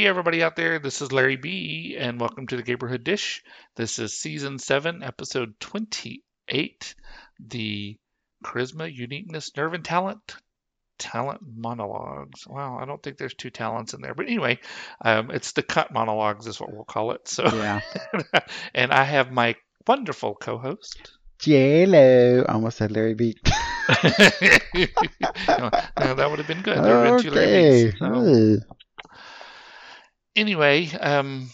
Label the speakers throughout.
Speaker 1: Hey, everybody out there, this is Larry B, and welcome to the Gayborhood Dish. This is season 7, episode 28, the Charisma, Uniqueness, Nerve, and Talent talent monologues. Wow, I don't think there's two talents in there, but anyway, um, it's the cunt monologues is what we'll call it. So
Speaker 2: Yeah.
Speaker 1: and I have my wonderful co-host.
Speaker 2: J-Lo. Almost said Larry B.
Speaker 1: No, no, that would have been good. There have been two Larry
Speaker 2: okay.
Speaker 1: B's. Anyway, um,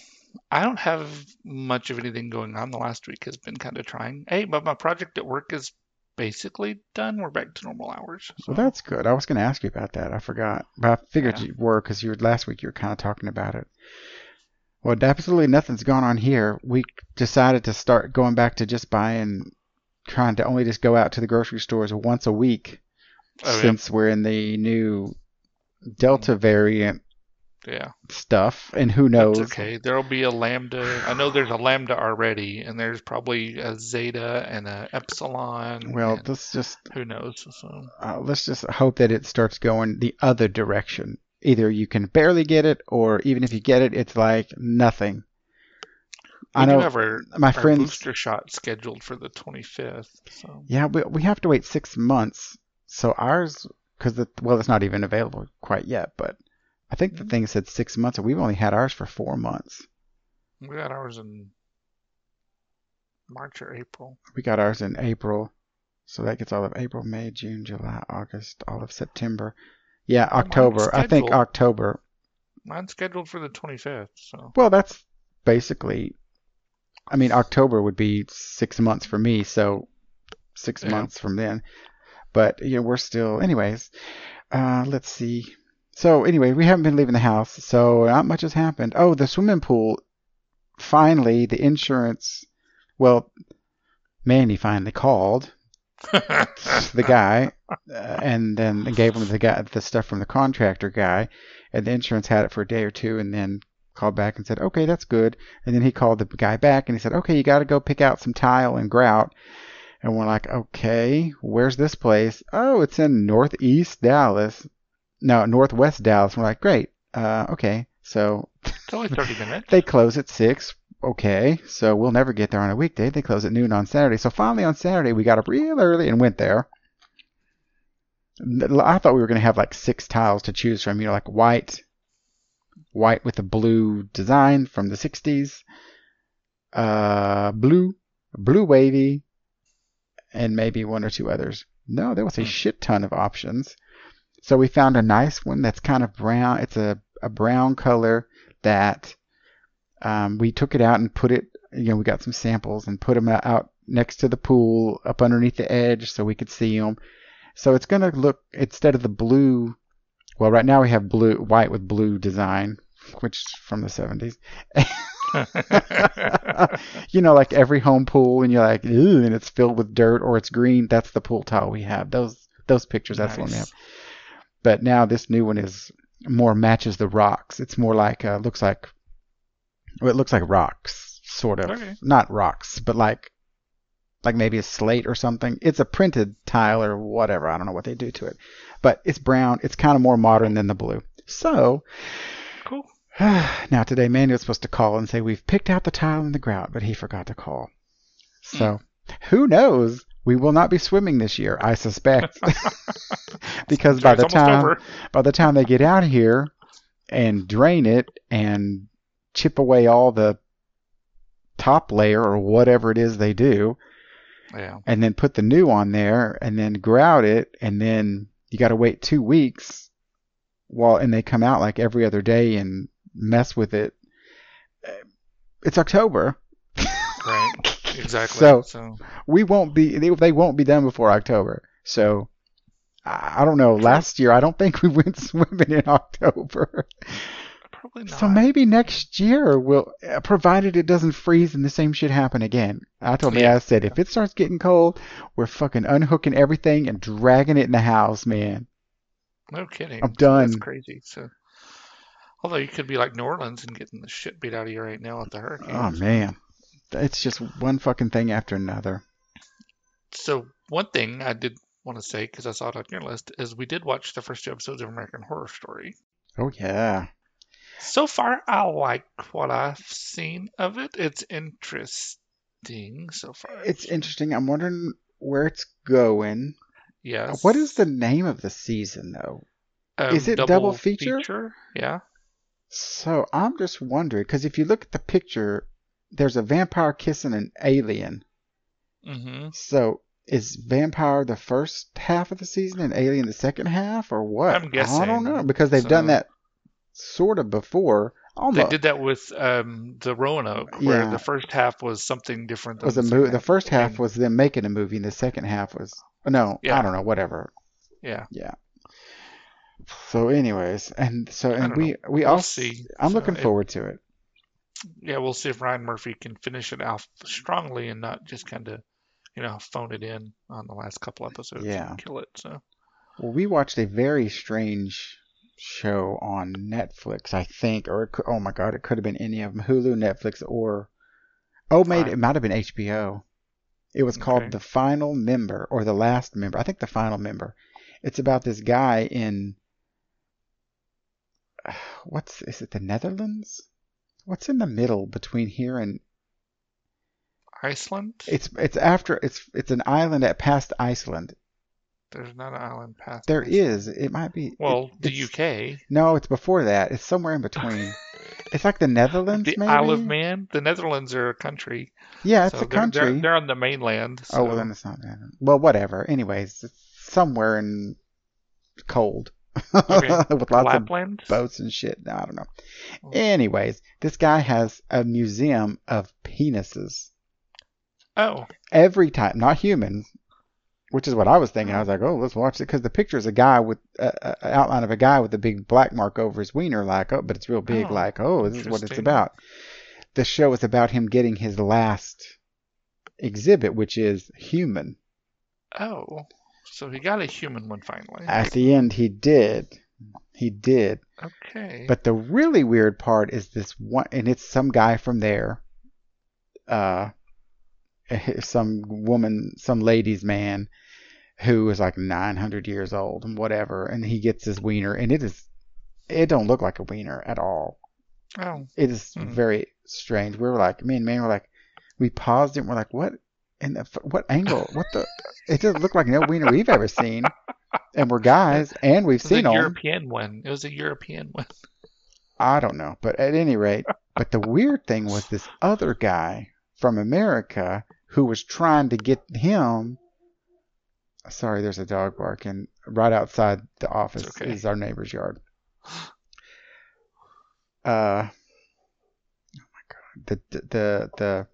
Speaker 1: I don't have much of anything going on. The last week has been kind of trying. Hey, but my project at work is basically done. We're back to normal hours. So.
Speaker 2: Well, that's good. I was going to ask you about that. I forgot. But I figured
Speaker 1: Yeah.
Speaker 2: you were because you were last week you were kind of talking about it. Well, absolutely nothing's gone on here. We decided to start going back to just buying, trying to only just go out to the grocery stores once a week
Speaker 1: Oh, yeah.
Speaker 2: since we're in the new Delta variant
Speaker 1: yeah.
Speaker 2: stuff. And who knows?
Speaker 1: That's okay. There'll be a lambda. I know there's a lambda already, and there's probably a zeta and a epsilon.
Speaker 2: Well, let's just
Speaker 1: who knows? So
Speaker 2: uh, let's just hope that it starts going the other direction. Either you can barely get it, or even if you get it, it's like nothing.
Speaker 1: we
Speaker 2: I know
Speaker 1: have our,
Speaker 2: my
Speaker 1: our
Speaker 2: friends.
Speaker 1: booster shot scheduled for the 25th. So
Speaker 2: Yeah, we we have to wait six months. So ours, because well, it's not even available quite yet. But I think the
Speaker 1: Mhm.
Speaker 2: thing said six months, and we've only had ours for four months.
Speaker 1: we got ours in March or April.
Speaker 2: We got ours in April, so that gets all of April, May, June, July, August, all of September. Yeah, October. I think. October.
Speaker 1: Mine's scheduled for the 25th. So
Speaker 2: Well, that's basically. I mean, October would be six months for me, so six
Speaker 1: Yeah.
Speaker 2: months from then. But you know, we're still. Anyways, uh, let's see. So anyway, we haven't been leaving the house, so not much has happened. Oh, the swimming pool. Finally, the insurance. Well, Mandy finally called the guy, uh, and then gave him the guy the stuff from the contractor guy, and the insurance had it for a day or two, and then called back and said, "Okay, that's good." And then he called the guy back and he said, "Okay, you got to go pick out some tile and grout." And we're like, "Okay, where's this place?" "Oh, it's in Northeast Dallas." No, Northwest Dallas. We're like, "Great. Uh, okay." So
Speaker 1: it's only 30 minutes.
Speaker 2: they close at six. Okay, so we'll never get there on a weekday. They close at noon on Saturday. So finally on Saturday we got up real early and went there. I thought we were going to have like six tiles to choose from. You know, like white, white with a blue design from the '60s, uh, blue, blue wavy, and maybe one or two others. No, there was a
Speaker 1: Hmm.
Speaker 2: shit ton of options. So we found a nice one that's kind of brown. It's a, a brown color that um, we took it out and put it, you know, we got some samples and put them out next to the pool up underneath the edge so we could see them. So it's going to look, instead of the blue, well, right now we have blue, white with blue design, which is from the 70s. you know, like every home pool, and you're like, Ew, and it's filled with dirt or it's green. That's the pool tile we have. Those those pictures, that's the one we have. But now this new one is more matches the rocks. It's more like uh, looks like well, it looks like rocks, sort of.
Speaker 1: Okay.
Speaker 2: Not rocks, but like like maybe a slate or something. It's a printed tile or whatever. I don't know what they do to it, but it's brown. It's kind of more modern than the blue. So
Speaker 1: Cool.
Speaker 2: now today, Manuel's supposed to call and say we've picked out the tile and the grout, but he forgot to call. So who knows? We will not be swimming this year, I suspect, because by the time
Speaker 1: over.
Speaker 2: by the time they get out here and drain it and chip away all the top layer or whatever it is they do,
Speaker 1: Yeah.
Speaker 2: and then put the new on there and then grout it and then you got to wait two weeks while and they come out like every other day and mess with it it's october
Speaker 1: Right. Exactly.
Speaker 2: So-
Speaker 1: so
Speaker 2: we won't be they, they won't be done before october so i don't know last year i don't think we went swimming in october
Speaker 1: probably not.
Speaker 2: so maybe next year we'll uh, provided it doesn't freeze and the same shit happen again i told me i said if it starts getting cold we're fucking unhooking everything and dragging it in the house man
Speaker 1: No kidding.
Speaker 2: I'm
Speaker 1: So That's
Speaker 2: done.
Speaker 1: crazy. So, although you could be like New Orleans and getting the shit beat out of you right now with the hurricane.
Speaker 2: Oh man, it's just one fucking thing after another.
Speaker 1: So one thing I did want to say because I saw it on your list is we did watch the first two episodes of American Horror Story.
Speaker 2: Oh yeah,
Speaker 1: So far, I like what I've seen of it. It's interesting so far.
Speaker 2: It's interesting. I'm wondering where it's going.
Speaker 1: yes.
Speaker 2: What is the name of the season though?
Speaker 1: Um,
Speaker 2: is it double feature?
Speaker 1: Yeah.
Speaker 2: So I'm just wondering because if you look at the picture, there's a vampire kissing an alien.
Speaker 1: Mm-hmm.
Speaker 2: So is vampire the first half of the season and alien the second half, or what?
Speaker 1: I'm guessing.
Speaker 2: I don't know because they've done that sort of before.
Speaker 1: They did that with um, the Roanoke, where
Speaker 2: Yeah.
Speaker 1: the first half was something different. Than
Speaker 2: was a
Speaker 1: the
Speaker 2: movie. The first half
Speaker 1: And-
Speaker 2: was them making a movie, and the second half was no,
Speaker 1: Yeah.
Speaker 2: I don't know, whatever.
Speaker 1: Yeah. Yeah.
Speaker 2: So, anyways, and so and we
Speaker 1: know.
Speaker 2: we
Speaker 1: We'll
Speaker 2: all
Speaker 1: see.
Speaker 2: I'm
Speaker 1: So
Speaker 2: looking
Speaker 1: it-
Speaker 2: forward to it.
Speaker 1: Yeah, we'll see if Ryan Murphy can finish it off strongly and not just kind of, you know, phone it in on the last couple episodes
Speaker 2: Yeah.
Speaker 1: and kill it. So
Speaker 2: Well, we watched a very strange show on Netflix, I think, or it could, oh my god, it could have been any of them, Hulu, Netflix, or oh, made it might have been HBO. It was called
Speaker 1: Okay.
Speaker 2: The Final Member or The Last Member. I think The Final Member. It's about this guy in what's is it the Netherlands? What's in the middle between here and
Speaker 1: Iceland.
Speaker 2: it's it's after it's it's an island at past Iceland.
Speaker 1: There's not an island past.
Speaker 2: There
Speaker 1: Iceland.
Speaker 2: is. It might be.
Speaker 1: Well,
Speaker 2: it-
Speaker 1: the UK,
Speaker 2: No, it's before that. It's somewhere in between. it's like the Netherlands,
Speaker 1: the
Speaker 2: maybe.
Speaker 1: Isle of Man. The Netherlands are a country.
Speaker 2: Yeah, it's
Speaker 1: so
Speaker 2: a
Speaker 1: they're-
Speaker 2: country.
Speaker 1: They're, they're on the mainland.
Speaker 2: Oh well, then it's not. Well, whatever. Anyways, it's somewhere in cold
Speaker 1: Okay.
Speaker 2: with lots of
Speaker 1: Lapland.
Speaker 2: boats and shit. I don't know.
Speaker 1: Oh.
Speaker 2: Anyways, this guy has a museum of penises.
Speaker 1: Oh,
Speaker 2: Every time, not human, which is what I was thinking. I was like, oh, let's watch it because the picture is a guy with uh, a a outline of a guy with a big black mark over his wiener, like, oh, but it's real big,
Speaker 1: Oh,
Speaker 2: like, oh, this is what it's about. The show is about him getting his last exhibit, which is human.
Speaker 1: oh. So he got a human one finally.
Speaker 2: At the end, he did. He did.
Speaker 1: Okay.
Speaker 2: But the really weird part is this one, and it's some guy from there, uh, some woman, some lady's man, who is like 900 years old and whatever, and he gets his wiener, and it is, it don't look like a wiener at all.
Speaker 1: oh,
Speaker 2: It is
Speaker 1: Hmm.
Speaker 2: very strange. We were like, me and man were like, we paused it, and we're like, what? In the what angle? What the? It doesn't look like no wiener we've ever seen, and we're guys, and we've seen
Speaker 1: a
Speaker 2: them.
Speaker 1: European one. It was a European one.
Speaker 2: I don't know, but at any rate, but the weird thing was this other guy from America who was trying to get him. Sorry, there's a dog barking right outside the office.
Speaker 1: okay.
Speaker 2: Is our neighbor's yard. Uh, oh my god, the the the, the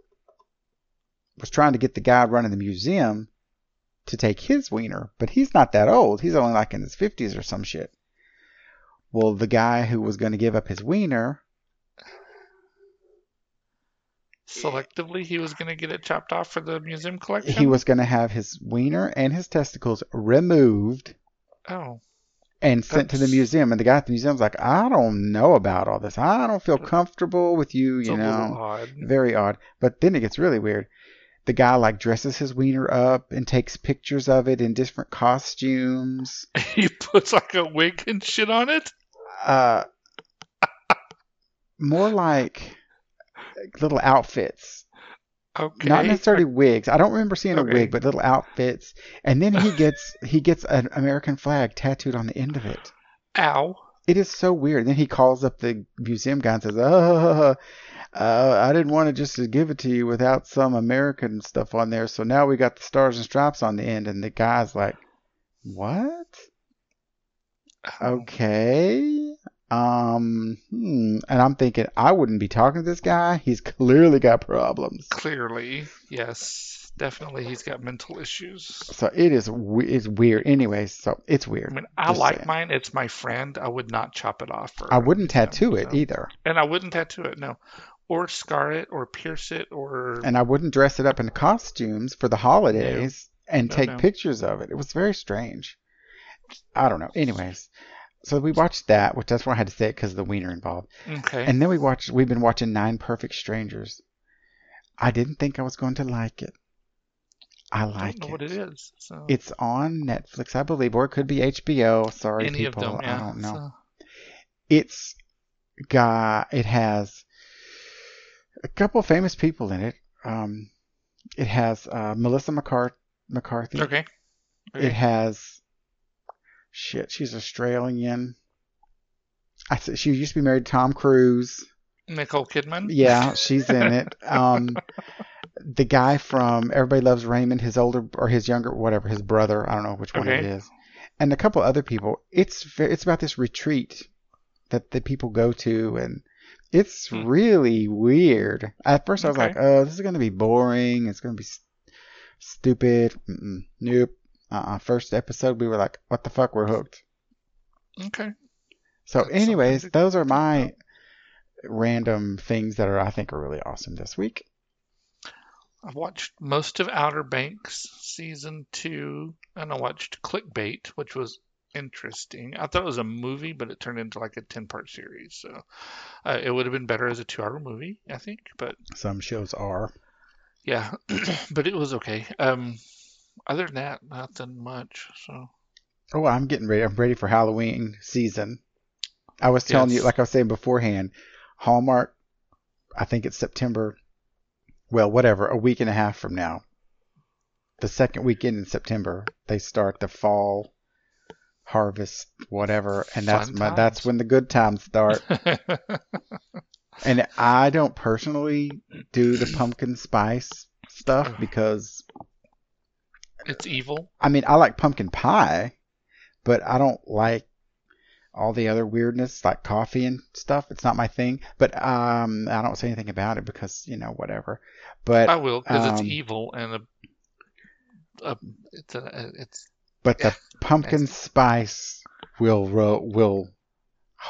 Speaker 2: was trying to get the guy running the museum to take his wiener, but he's not that old. He's only like in his fifties or some shit. Well, the guy who was going to give up his wiener,
Speaker 1: Selectively, he was going to get it chopped off for the museum collection.
Speaker 2: he was going to have his wiener and his testicles removed
Speaker 1: Oh,
Speaker 2: and sent to the museum. And the guy at the museum's like, I don't know about all this. I don't feel comfortable with you,
Speaker 1: it's
Speaker 2: you
Speaker 1: a
Speaker 2: know.
Speaker 1: odd.
Speaker 2: Very odd. But then it gets really weird. The guy like dresses his wiener up and takes pictures of it in different costumes.
Speaker 1: he puts like a wig and shit on it.
Speaker 2: Uh, more like little outfits.
Speaker 1: Okay.
Speaker 2: Not necessarily wigs. I don't remember seeing a wig, but little outfits. And then he gets he gets an American flag tattooed on the end of it.
Speaker 1: Ow.
Speaker 2: It is so weird. Then he calls up the museum guy and says, "Oh, uh, I didn't want to just give it to you without some American stuff on there. So now we got the stars and stripes on the end." And the guy's like, "What?
Speaker 1: Oh,
Speaker 2: Okay." Um, hmm. and I'm thinking I wouldn't be talking to this guy. He's clearly got problems.
Speaker 1: Clearly, yes, definitely, he's got mental issues.
Speaker 2: So it is it's weird. Anyways, so it's weird.
Speaker 1: I mean, I
Speaker 2: Just
Speaker 1: like
Speaker 2: saying.
Speaker 1: mine. It's my friend. I would not chop it off. For
Speaker 2: I wouldn't tattoo it either,
Speaker 1: and I wouldn't tattoo it. No, or scar it, or pierce it, or
Speaker 2: and I wouldn't dress it up in costumes for the holidays and
Speaker 1: No,
Speaker 2: take
Speaker 1: no.
Speaker 2: pictures of it. It was very strange. I don't know. Anyways, so we watched that, which that's why I had to say it because of the wiener involved.
Speaker 1: okay.
Speaker 2: And then we watched. We've been watching Nine Perfect Strangers. I didn't think I was going to like it. I
Speaker 1: I
Speaker 2: like
Speaker 1: don't know what it is. So
Speaker 2: It's on Netflix, I believe, or it could be HBO. Sorry,
Speaker 1: any
Speaker 2: people.
Speaker 1: them, yeah.
Speaker 2: I don't know.
Speaker 1: so-
Speaker 2: It's got it has a couple famous people in it. Um, it has uh, Melissa McCart- McCarthy.
Speaker 1: Okay.
Speaker 2: It has shit. She's Australian. I said she used to be married to Tom Cruise.
Speaker 1: Nicole Kidman.
Speaker 2: Yeah, she's in it. Um, the guy from Everybody Loves Raymond, his older or his younger, whatever, his brother. I don't know which one it
Speaker 1: Okay.
Speaker 2: is. And a couple other people. It's it's about this retreat that the people go to, and it's
Speaker 1: Hmm.
Speaker 2: really weird. At first, I was
Speaker 1: Okay.
Speaker 2: like, "Oh, this is going to be boring. It's going to be s- stupid." Mm-mm. Nope. Uh-uh. First episode, we were like, "What the fuck? We're hooked."
Speaker 1: Okay.
Speaker 2: So,
Speaker 1: That's
Speaker 2: anyways, those are my random things that are I think are really awesome this week.
Speaker 1: I've watched most of Outer Banks season two, and I watched Clickbait, which was interesting. I thought it was a movie, but it turned into like a ten part series. So uh, it would have been better as a two hour movie, I think. But
Speaker 2: Some shows are.
Speaker 1: yeah, but it was okay. Um, other than that, nothing much. So
Speaker 2: Oh, I'm getting ready. I'm ready for Halloween season. I was telling you, like I was saying beforehand, Hallmark. I think it's September. Well, whatever, a week and a half from now. The second weekend in September, they start the fall harvest, whatever, and that's my, that's when the good times start. And I don't personally do the pumpkin spice stuff because
Speaker 1: it's evil.
Speaker 2: I mean I like pumpkin pie, but I don't like all the other weirdness like coffee and stuff. It's not my thing. But um, I don't say anything about it because you know whatever. But
Speaker 1: I will because it's
Speaker 2: um,
Speaker 1: evil and a, a it's a it's
Speaker 2: but the pumpkin spice will ro- will.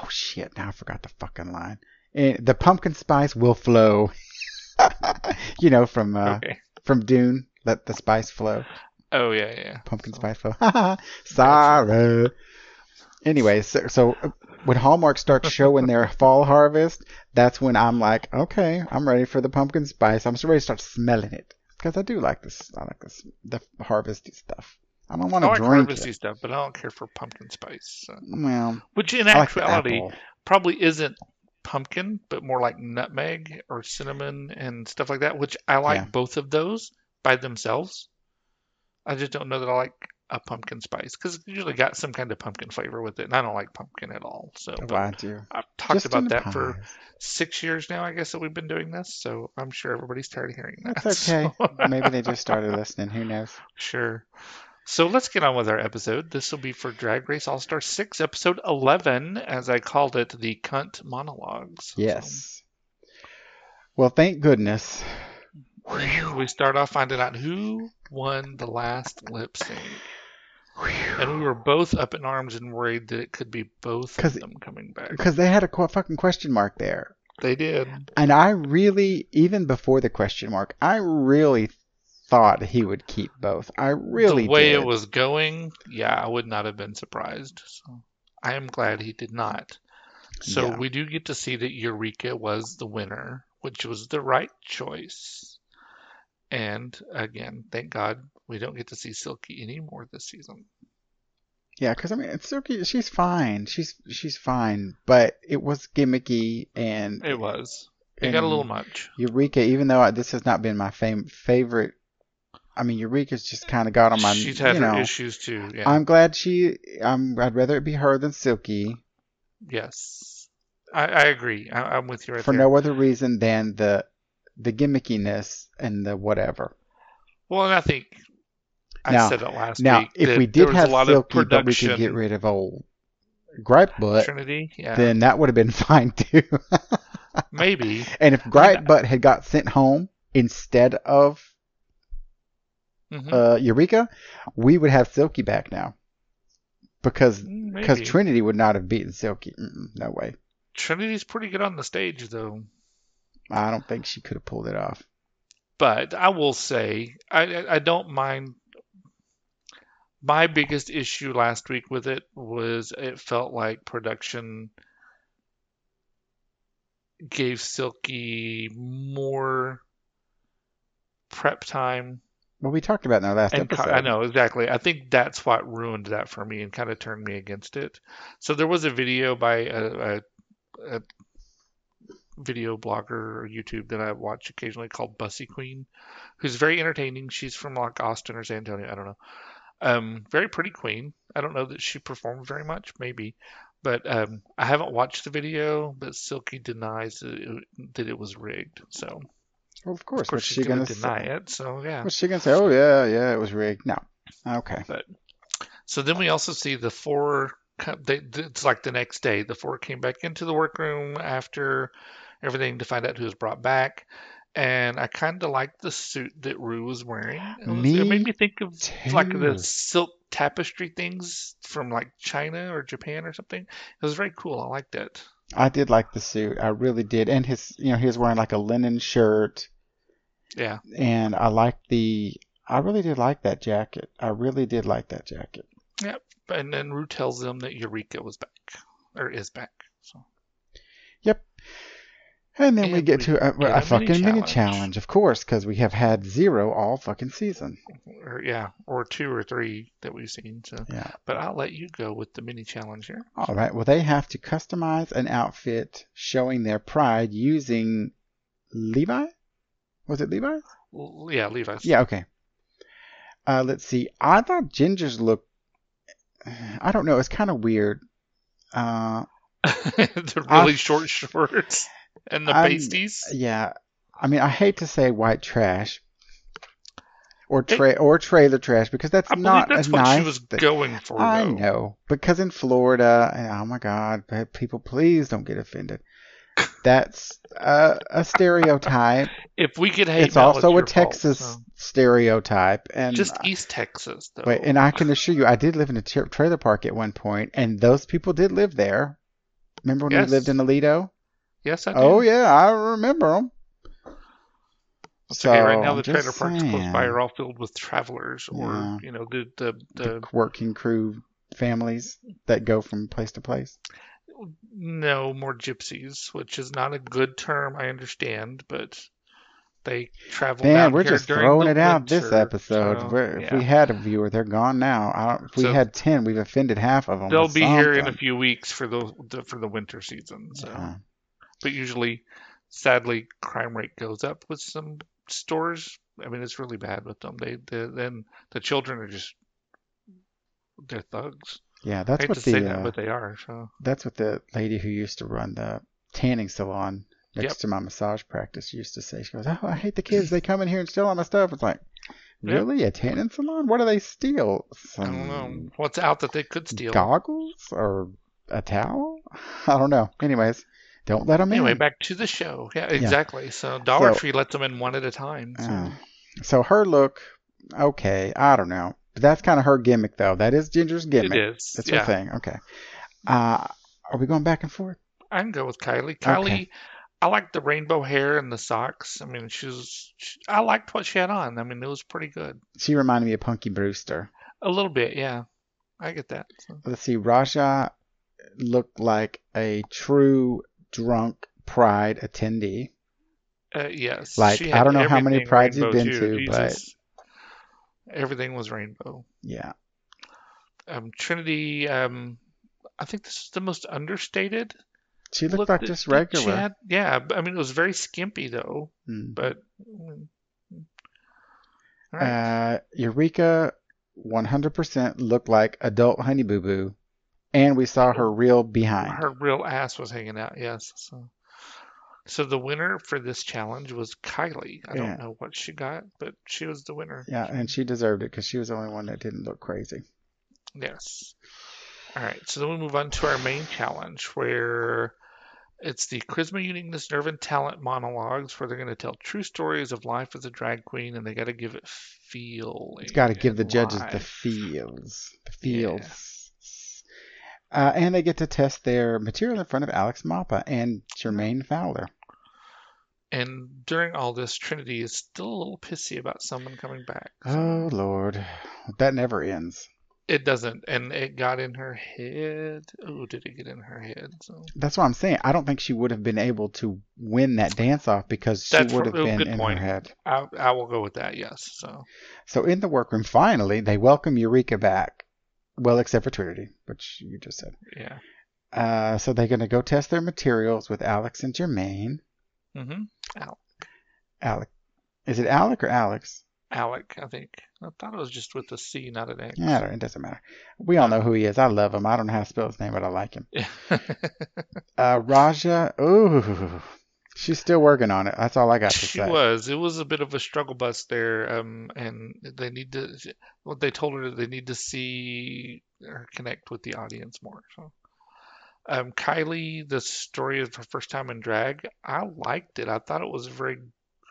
Speaker 2: Oh shit! Now I forgot the fucking line. And the pumpkin spice will flow. you know from uh,
Speaker 1: okay.
Speaker 2: from Dune. Let the spice flow.
Speaker 1: Oh yeah, yeah.
Speaker 2: Pumpkin spice flow. Sorry. Anyway, so, so uh, when Hallmark starts showing their fall harvest, that's when I'm like, okay, I'm ready for the pumpkin spice. I'm ready to start smelling it because I do like this. I like this the harvesty stuff. I don't want
Speaker 1: I
Speaker 2: to
Speaker 1: like
Speaker 2: drink
Speaker 1: harvesty
Speaker 2: it.
Speaker 1: stuff, but I don't care for pumpkin spice. So.
Speaker 2: Well,
Speaker 1: Which in
Speaker 2: like
Speaker 1: actuality
Speaker 2: apple.
Speaker 1: probably isn't pumpkin, but more like nutmeg or cinnamon and stuff like that, which I like
Speaker 2: Yeah.
Speaker 1: both of those by themselves. I just don't know that I like a pumpkin spice because it's usually got some kind of pumpkin flavor with it, and I don't like pumpkin at all. So, but
Speaker 2: Why do?
Speaker 1: I've talked
Speaker 2: Just
Speaker 1: about that for six years now, I guess, that we've been doing this. So I'm sure everybody's tired of hearing that.
Speaker 2: That's okay.
Speaker 1: So-
Speaker 2: Maybe they just started listening. Who knows?
Speaker 1: Sure. So let's get on with our episode. This will be for Drag Race All Star 6, episode 11, as I called it, the Cunt Monologues.
Speaker 2: Yes. Well, thank goodness.
Speaker 1: We start off finding out who won the last lip sync. And we were both up in arms and worried that it could be both of them coming back.
Speaker 2: Because they had a qu- fucking question mark there.
Speaker 1: They did.
Speaker 2: And I really, even before the question mark, I really thought he would keep both. I really
Speaker 1: the way
Speaker 2: did.
Speaker 1: it was going, yeah, I would not have been surprised. So I am glad he did not. So
Speaker 2: Yeah.
Speaker 1: we do get to see that Eureka was the winner, which was the right choice. And again, thank God we don't get to see Silky anymore this season.
Speaker 2: Yeah, because I mean, it's Silky. She's fine. She's she's fine, but it was gimmicky and
Speaker 1: It was. It got a little much.
Speaker 2: Eureka. Even though I, this has not been my fam- favorite, I mean, Eureka's just kind of got on my.
Speaker 1: She's had
Speaker 2: you
Speaker 1: her
Speaker 2: know,
Speaker 1: issues too. Yeah.
Speaker 2: I'm glad she. I'm. I'd rather it be her than Silky
Speaker 1: yes. I, I agree. I, I'm with you right
Speaker 2: for
Speaker 1: there.
Speaker 2: no other reason than the the gimmickiness and the whatever.
Speaker 1: Well, and I think I
Speaker 2: Now-
Speaker 1: said it last
Speaker 2: Now,
Speaker 1: week.
Speaker 2: if we did have
Speaker 1: a lot
Speaker 2: Silky,
Speaker 1: of
Speaker 2: but we could get rid of old Gripe Butt,
Speaker 1: Trinity, yeah,
Speaker 2: then that would have been fine too.
Speaker 1: maybe.
Speaker 2: and if Gripe Butt had got sent home instead of
Speaker 1: Mhm.
Speaker 2: uh, Eureka, we would have Silky back now. Because
Speaker 1: Mm,
Speaker 2: because. Trinity would not have beaten Silky. Mm-mm, no way.
Speaker 1: Trinity's pretty good on the stage, though.
Speaker 2: I don't think she could have pulled it off.
Speaker 1: But I will say, I I don't mind. My biggest issue last week with it was it felt like production gave Silky more prep time.
Speaker 2: Well, we talked about in our last
Speaker 1: And
Speaker 2: episode.
Speaker 1: I know exactly. I think that's what ruined that for me and kind of turned me against it. So there was a video by a, a, a video blogger or YouTube that I watch occasionally called Bussy Queen, who's very entertaining. She's from like Austin or San Antonio, I don't know. Um, very pretty queen. I don't know that she performed very much, maybe, but um, I haven't watched the video. But Silky denies that it, that it was rigged. So
Speaker 2: Well, of course.
Speaker 1: of course she's
Speaker 2: she
Speaker 1: gonna
Speaker 2: gonna
Speaker 1: deny
Speaker 2: say?
Speaker 1: it. So yeah.
Speaker 2: What's she gonna say? Oh yeah, yeah, it was rigged. No. Okay.
Speaker 1: But, So then we also see the four. They, it's like the next day. The four came back into the workroom after everything to find out who was brought back. And I kind of liked the suit that Ru was wearing. It, was, it made me think of like the silk tapestry things from like China or Japan or something. It was very cool. I liked it.
Speaker 2: I did like the suit. I really did. And his, you know, he was wearing like a linen shirt,
Speaker 1: Yeah.
Speaker 2: and I liked the. I really did like that jacket. I really did like that jacket. Yep.
Speaker 1: And then Ru tells them that Eureka was back or is back. So.
Speaker 2: And then we get
Speaker 1: we
Speaker 2: to a,
Speaker 1: get
Speaker 2: a
Speaker 1: a mini
Speaker 2: fucking mini
Speaker 1: challenge.
Speaker 2: challenge, of course, because we have had zero all fucking season.
Speaker 1: or yeah, or two or three that we've seen. So,
Speaker 2: Yeah.
Speaker 1: but I'll let you go with the mini challenge here.
Speaker 2: All right. Well, they have to customize an outfit showing their pride using Levi. Was it Levi?
Speaker 1: Yeah, Levi.
Speaker 2: Yeah. Okay. Uh, let's see. I thought Ginger's look. I don't know. It's kind of weird. Uh,
Speaker 1: the
Speaker 2: I-
Speaker 1: really short shorts and the pasties.
Speaker 2: yeah. I mean, I hate to say white trash or or trailer trash because that's
Speaker 1: I
Speaker 2: not
Speaker 1: that's
Speaker 2: a
Speaker 1: what
Speaker 2: nice
Speaker 1: she was
Speaker 2: thing.
Speaker 1: going for.
Speaker 2: I
Speaker 1: though.
Speaker 2: know because in Florida, and oh my God, people, please don't get offended. That's uh, a stereotype.
Speaker 1: If we could hate,
Speaker 2: it's also
Speaker 1: your
Speaker 2: a Texas
Speaker 1: fault, so.
Speaker 2: stereotype, and
Speaker 1: Just East Texas, though.
Speaker 2: wait, and I can assure you, I did live in a tra- trailer park at one point, and those people did live there. Remember when
Speaker 1: Yes.
Speaker 2: we lived in Alito?
Speaker 1: Yes, I oh, do.
Speaker 2: Oh yeah, I remember them.
Speaker 1: It's okay. Right now, the trailer parks close by are all filled with travelers, or
Speaker 2: Yeah.
Speaker 1: you know, the the
Speaker 2: the
Speaker 1: the
Speaker 2: working crew families that go from place to place.
Speaker 1: no more gypsies, which is not a good term. I understand, but they travel
Speaker 2: Man, we're just throwing it out this episode.
Speaker 1: so,
Speaker 2: We're, If we had a viewer, they're gone now. I don't, if we
Speaker 1: So-
Speaker 2: had ten, we've offended half of them.
Speaker 1: They'll be here in a few weeks for the, the for the winter season. So,
Speaker 2: Yeah.
Speaker 1: But usually, sadly, crime rate goes up with some stores. I mean, it's really bad with them. They, they then the children are just they're thugs.
Speaker 2: Yeah, that's what the
Speaker 1: that,
Speaker 2: uh,
Speaker 1: but they are. So
Speaker 2: that's what the lady who used to run the tanning salon next
Speaker 1: Yep.
Speaker 2: to my massage practice used to say. She goes, "Oh, I hate the kids. They come in here and steal all my stuff." It's like,
Speaker 1: Yep.
Speaker 2: really, a tanning salon? What do they steal?
Speaker 1: I don't know what's out that they could steal.
Speaker 2: Goggles or a towel? I don't know. Anyways, don't let them
Speaker 1: Anyway,
Speaker 2: in.
Speaker 1: Anyway, back to the show. Yeah, exactly. So Dollar
Speaker 2: So-
Speaker 1: Tree lets them in one at a time. So.
Speaker 2: Uh, so her look, okay, I don't know. But that's kind of her gimmick, though. That is Ginger's gimmick.
Speaker 1: it is.
Speaker 2: That's
Speaker 1: yeah.
Speaker 2: her thing. Okay. Uh, are we going back and forth?
Speaker 1: I can go with Kylie. Kylie, I like the rainbow hair and the socks. I mean, she's. She, I liked what she had on. I mean, it was pretty good.
Speaker 2: She reminded me of Punky Brewster.
Speaker 1: A little bit, yeah. I get that. So,
Speaker 2: Let's see. Raja looked like a true drunk Pride attendee.
Speaker 1: uh, yes.
Speaker 2: Like, I don't know how many prides you've been
Speaker 1: too.
Speaker 2: to, but-
Speaker 1: everything was rainbow.
Speaker 2: Yeah.
Speaker 1: Um, Trinity. Um, I think this is the most understated.
Speaker 2: She looked
Speaker 1: look
Speaker 2: like just regular.
Speaker 1: had. Yeah, I mean, it was very skimpy though.
Speaker 2: Mm.
Speaker 1: But. mm, all right.
Speaker 2: Uh, Eureka 100% looked like adult Honey Boo Boo. And we saw her real behind.
Speaker 1: Her real ass was hanging out, yes. So, so the winner for this challenge was Kylie. I
Speaker 2: Yeah.
Speaker 1: don't know what she got, but she was the winner.
Speaker 2: Yeah, and she deserved it because she was the only one that didn't look crazy.
Speaker 1: Yes. All right, so then we move on to our main challenge where it's the Charisma, Uniqueness, Nerve, and Talent monologues where they're going to tell true stories of life as a drag queen and they got to give it feel.
Speaker 2: It's got to give the
Speaker 1: and
Speaker 2: judges the feels. The
Speaker 1: Yeah.
Speaker 2: Uh, and they get to test their material in front of Alex Mapa and Jermaine Fowler.
Speaker 1: And during all this, Trinity is still a little pissy about someone coming back.
Speaker 2: Oh, Lord. That never ends.
Speaker 1: It doesn't, and it got in her head. Oh, did it get in her head? So
Speaker 2: That's what I'm saying. I don't think she would have been able to win that dance off because she
Speaker 1: That's
Speaker 2: would have been in
Speaker 1: point.
Speaker 2: her head.
Speaker 1: I, I will go with that. Yes. So
Speaker 2: So in the workroom, finally, they welcome Eureka back. Well, except for Trinity, which you just said.
Speaker 1: yeah,
Speaker 2: Uh, so they're going to go test their materials with Alex and Jermaine.
Speaker 1: Mm-hmm. Al-
Speaker 2: Alec. Is it Alec or Alex?
Speaker 1: Alec, I think. I thought it was just with a C, not an X.
Speaker 2: Yeah, it doesn't matter. We all know who he is. I love him. I don't know how to spell his name, but I like him. Uh, Raja. Ooh, she's still working on it. That's all I got to
Speaker 1: she
Speaker 2: say.
Speaker 1: was. It was a bit of a struggle bus there, um, and they need to. What they told her they need to see her connect with the audience more. So, um, Kylie, the story of her first time in drag, I liked it. I thought it was very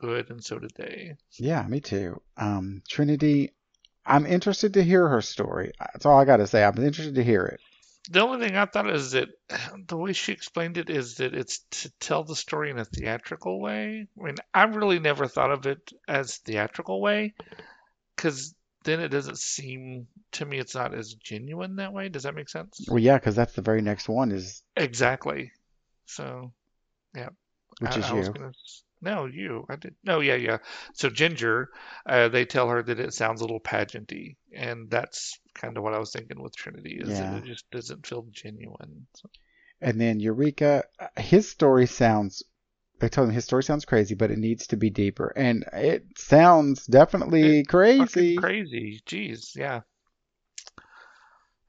Speaker 1: good, and so did they.
Speaker 2: Yeah, me too. Um, Trinity. I'm interested to hear her story. That's all I got to say. I'm interested to hear it.
Speaker 1: The only thing I thought is that the way she explained it is that it's to tell the story in a theatrical way. I mean, I really never thought of it as theatrical way because then it doesn't seem to me it's not as genuine that way. Does that make sense?
Speaker 2: Well, yeah, because that's the very next one is
Speaker 1: Exactly. So, yeah,
Speaker 2: which
Speaker 1: I,
Speaker 2: is
Speaker 1: I was
Speaker 2: you.
Speaker 1: gonna no, you. I did. No, yeah, yeah. So Ginger, uh, they tell her that it sounds a little pageanty, and that's kind of what I was thinking with Trinity is
Speaker 2: Yeah.
Speaker 1: that it just doesn't feel genuine. So,
Speaker 2: And then Eureka, uh, his story sounds. They told him his story sounds crazy, but it needs to be deeper, and it sounds definitely crazy.
Speaker 1: crazy. Jeez, yeah.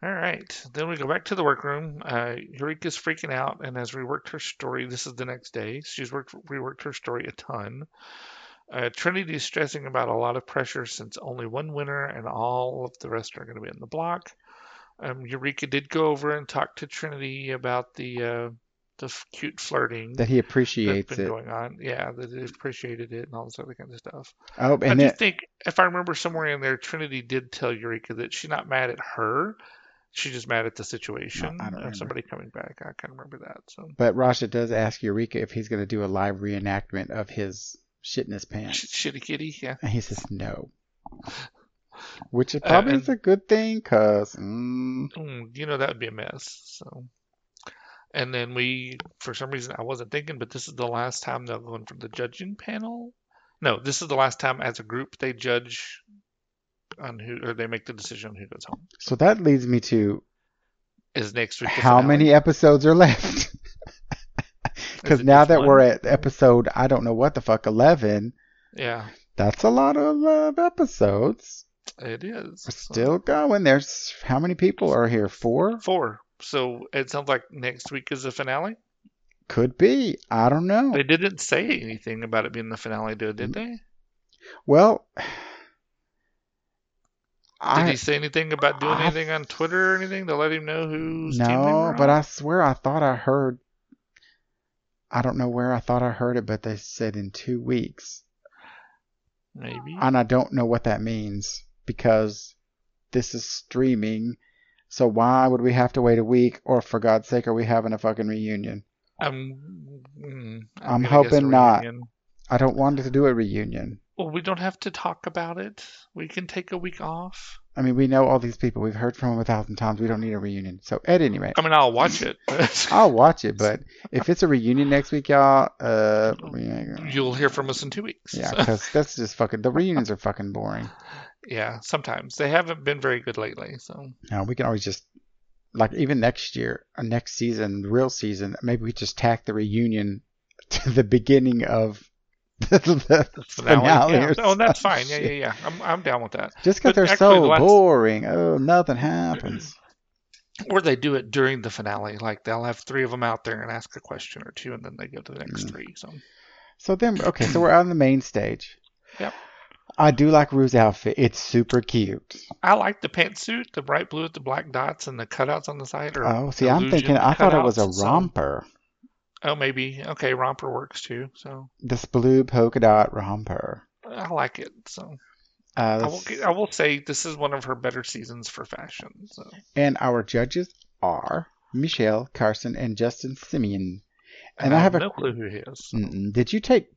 Speaker 1: All right. Then we go back to the workroom. Uh, Eureka's freaking out and has reworked her story. This is the next day. She's worked, reworked her story a ton. Uh, Trinity is stressing about a lot of pressure since only one winner and all of the rest are going to be in the block. Um, Eureka did go over and talk to Trinity about the uh, the f- cute flirting
Speaker 2: That he
Speaker 1: that's
Speaker 2: appreciates
Speaker 1: been
Speaker 2: it.
Speaker 1: going on. Yeah, that they appreciated it and all this other kind of stuff.
Speaker 2: Oh, and
Speaker 1: I
Speaker 2: do
Speaker 1: think, if I remember somewhere in there, Trinity did tell Eureka that she's not mad at her. She's just mad at the situation
Speaker 2: I don't
Speaker 1: of somebody coming back. I can't remember that. So
Speaker 2: But Raja does ask Eureka if he's going to do a live reenactment of his shit in his
Speaker 1: Sh-
Speaker 2: pants.
Speaker 1: shitty kitty, yeah.
Speaker 2: And he says no. Which is probably
Speaker 1: Uh, and-
Speaker 2: is a good thing, because mm,
Speaker 1: Mm, you know that would be a mess. So, and then we, for some reason, I wasn't thinking, but this is the last time they'll go in for the judging panel. No, this is the last time as a group they judge on who, or they make the decision on who goes home.
Speaker 2: so that leads me to
Speaker 1: Is next week
Speaker 2: how
Speaker 1: finale?
Speaker 2: many episodes are left? Because now that
Speaker 1: one?
Speaker 2: we're at episode, I don't know what the fuck, 11,
Speaker 1: yeah,
Speaker 2: that's a lot of uh, episodes.
Speaker 1: it is.
Speaker 2: We're still going. There's how many people are here? Four?
Speaker 1: Four. So it sounds like next week is the finale.
Speaker 2: Could be. I don't know.
Speaker 1: They didn't say anything about it being the finale, did they?
Speaker 2: Well,
Speaker 1: Did
Speaker 2: I
Speaker 1: he say anything about doing
Speaker 2: I-
Speaker 1: anything on Twitter or anything to let him know they
Speaker 2: no, but? I swear I thought I heard. I don't know where I thought I heard it, but they said in two weeks,
Speaker 1: Maybe.
Speaker 2: and I don't know what that means because this is streaming. So why would we have to wait a week? Or for God's sake, are we having a fucking reunion?
Speaker 1: I'm, mm,
Speaker 2: I'm
Speaker 1: guess
Speaker 2: hoping not. I don't want to do a reunion.
Speaker 1: Well, we don't have to talk about it. We can take a week off.
Speaker 2: I mean, we know all these people. We've heard from them a thousand times. We don't need a reunion. So at any rate,
Speaker 1: I mean, I'll watch it.
Speaker 2: I'll watch it. But if it's a reunion next week, y'all, uh, we ain't gonna-
Speaker 1: You'll hear from us in two weeks.
Speaker 2: yeah, because that's just fucking. The reunions are fucking boring.
Speaker 1: yeah, sometimes they haven't been very good lately. So
Speaker 2: Now we can always just like even next year, or next season, real season, maybe we just tack the reunion to the beginning of the, the
Speaker 1: the
Speaker 2: finale.
Speaker 1: yeah. Oh, that's fine. Yeah, yeah, yeah. I'm, I'm down with that.
Speaker 2: Just because they're
Speaker 1: actually,
Speaker 2: so
Speaker 1: the last-
Speaker 2: boring. Oh, nothing happens.
Speaker 1: Or they do it during the finale. Like they'll have three of them out there and ask a question or two, and then they go to the next
Speaker 2: Mm.
Speaker 1: three. So
Speaker 2: So then, okay, so we're on the main stage.
Speaker 1: Yep.
Speaker 2: I do like Ru's outfit. It's super cute.
Speaker 1: I like the pantsuit, the bright blue with the black dots and the cutouts on the side. Or
Speaker 2: Oh, see, I'm thinking, I thought it was a romper.
Speaker 1: Oh, maybe. Okay, romper works too. So
Speaker 2: This blue polka dot romper.
Speaker 1: I like it. So
Speaker 2: Uh,
Speaker 1: I will, I will say this is one of her better seasons for fashion. So
Speaker 2: and our judges are Michelle, Carson, and Justin Simien. And I
Speaker 1: I
Speaker 2: have
Speaker 1: have
Speaker 2: a-
Speaker 1: no clue who he is.
Speaker 2: Mm-mm. Did you take?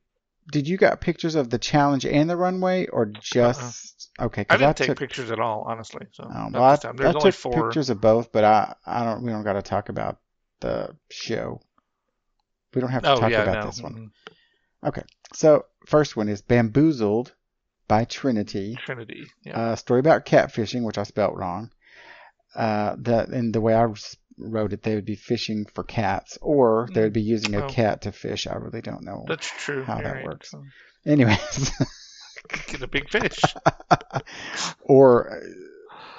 Speaker 2: Did you got pictures of the challenge and the runway, or just okay?
Speaker 1: Uh-uh. I
Speaker 2: 'cause
Speaker 1: didn't take
Speaker 2: took,
Speaker 1: pictures at all, honestly. So
Speaker 2: Oh, well, I,
Speaker 1: this time. There's
Speaker 2: I
Speaker 1: only
Speaker 2: took
Speaker 1: four.
Speaker 2: pictures of both, but I I don't. We don't got to talk about the show. We don't have to
Speaker 1: Oh
Speaker 2: talk
Speaker 1: yeah,
Speaker 2: about
Speaker 1: no.
Speaker 2: this one.
Speaker 1: mm,
Speaker 2: So first one is Bamboozled by Trinity.
Speaker 1: Trinity. Yeah.
Speaker 2: Uh, story about catfishing, which I spelt wrong. Uh, the and the way I wrote it, they would be fishing for cats, or they would be using a
Speaker 1: Oh.
Speaker 2: cat to fish. I really don't know.
Speaker 1: That's true.
Speaker 2: How
Speaker 1: You're
Speaker 2: that
Speaker 1: right.
Speaker 2: works.
Speaker 1: So,
Speaker 2: Anyways,
Speaker 1: Get a big fish.
Speaker 2: or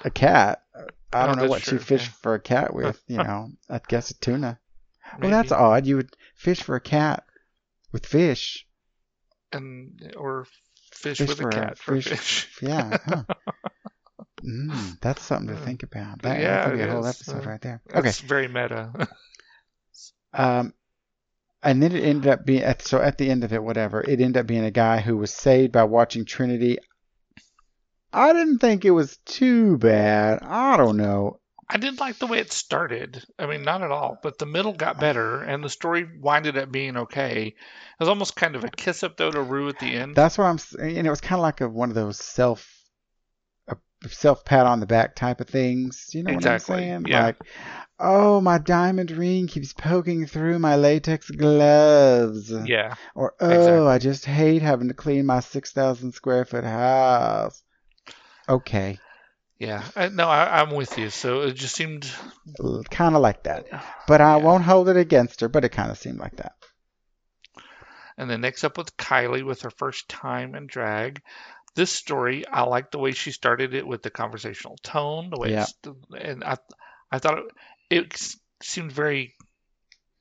Speaker 2: a cat. I
Speaker 1: Oh,
Speaker 2: don't know what
Speaker 1: true,
Speaker 2: you fish
Speaker 1: yeah.
Speaker 2: for a cat with. You know, I guess a tuna. Well,
Speaker 1: maybe.
Speaker 2: that's odd. You would fish for a cat with fish.
Speaker 1: and or fish,
Speaker 2: Fish
Speaker 1: with a
Speaker 2: a
Speaker 1: cat for
Speaker 2: fish-
Speaker 1: fish.
Speaker 2: Yeah. huh. Mm, that's something to think about. That.
Speaker 1: Yeah,
Speaker 2: that could be a whole
Speaker 1: is.
Speaker 2: episode
Speaker 1: Uh,
Speaker 2: right there. Okay.
Speaker 1: That's very meta.
Speaker 2: Um, and then it ended up being at, so at the end of it, whatever. It ended up being a guy who was saved by watching Trinity. I didn't think it was too bad. I don't know.
Speaker 1: I didn't like the way it started. I mean, not at all. But the middle got better, and the story winded up being okay. It was almost kind of a kiss up though to Ru at the end.
Speaker 2: That's what I'm saying. And it was kind of like a, one of those self self pat on the back type of things. You know
Speaker 1: Exactly,
Speaker 2: what I'm saying?
Speaker 1: yeah.
Speaker 2: Like, oh, my diamond ring keeps poking through my latex gloves.
Speaker 1: yeah,
Speaker 2: Or oh,
Speaker 1: Exactly.
Speaker 2: I just hate having to clean my six thousand square foot house. Okay,
Speaker 1: yeah. I, no, I, I'm with you. So it just seemed.
Speaker 2: kind of like that. But I
Speaker 1: Yeah.
Speaker 2: won't hold it against her. But it kind of seemed like that.
Speaker 1: And then next up with Kylie with her first time in drag. This story, I like the way she started it with the conversational tone, the way
Speaker 2: Yeah.
Speaker 1: it's, and I, I thought it, it seemed very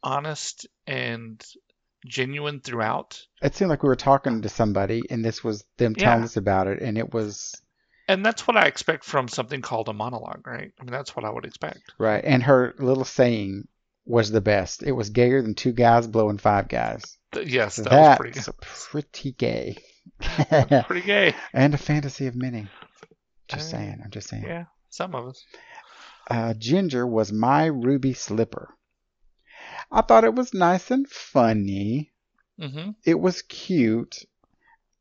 Speaker 1: honest and genuine throughout.
Speaker 2: It seemed like we were talking to somebody, and this was them telling
Speaker 1: Yeah.
Speaker 2: us about it, and it was
Speaker 1: And that's what I expect from something called a monologue, right? I mean, that's what I would expect.
Speaker 2: right. And her little saying was the best. It was gayer than two guys blowing five guys.
Speaker 1: Yes, that
Speaker 2: That's
Speaker 1: was pretty
Speaker 2: pretty gay.
Speaker 1: pretty gay.
Speaker 2: and a fantasy of many. Just
Speaker 1: Uh,
Speaker 2: saying. I'm just saying.
Speaker 1: Yeah, some of us.
Speaker 2: Uh, Ginger was my ruby slipper. I thought it was nice and funny.
Speaker 1: Mm-hmm.
Speaker 2: It was cute.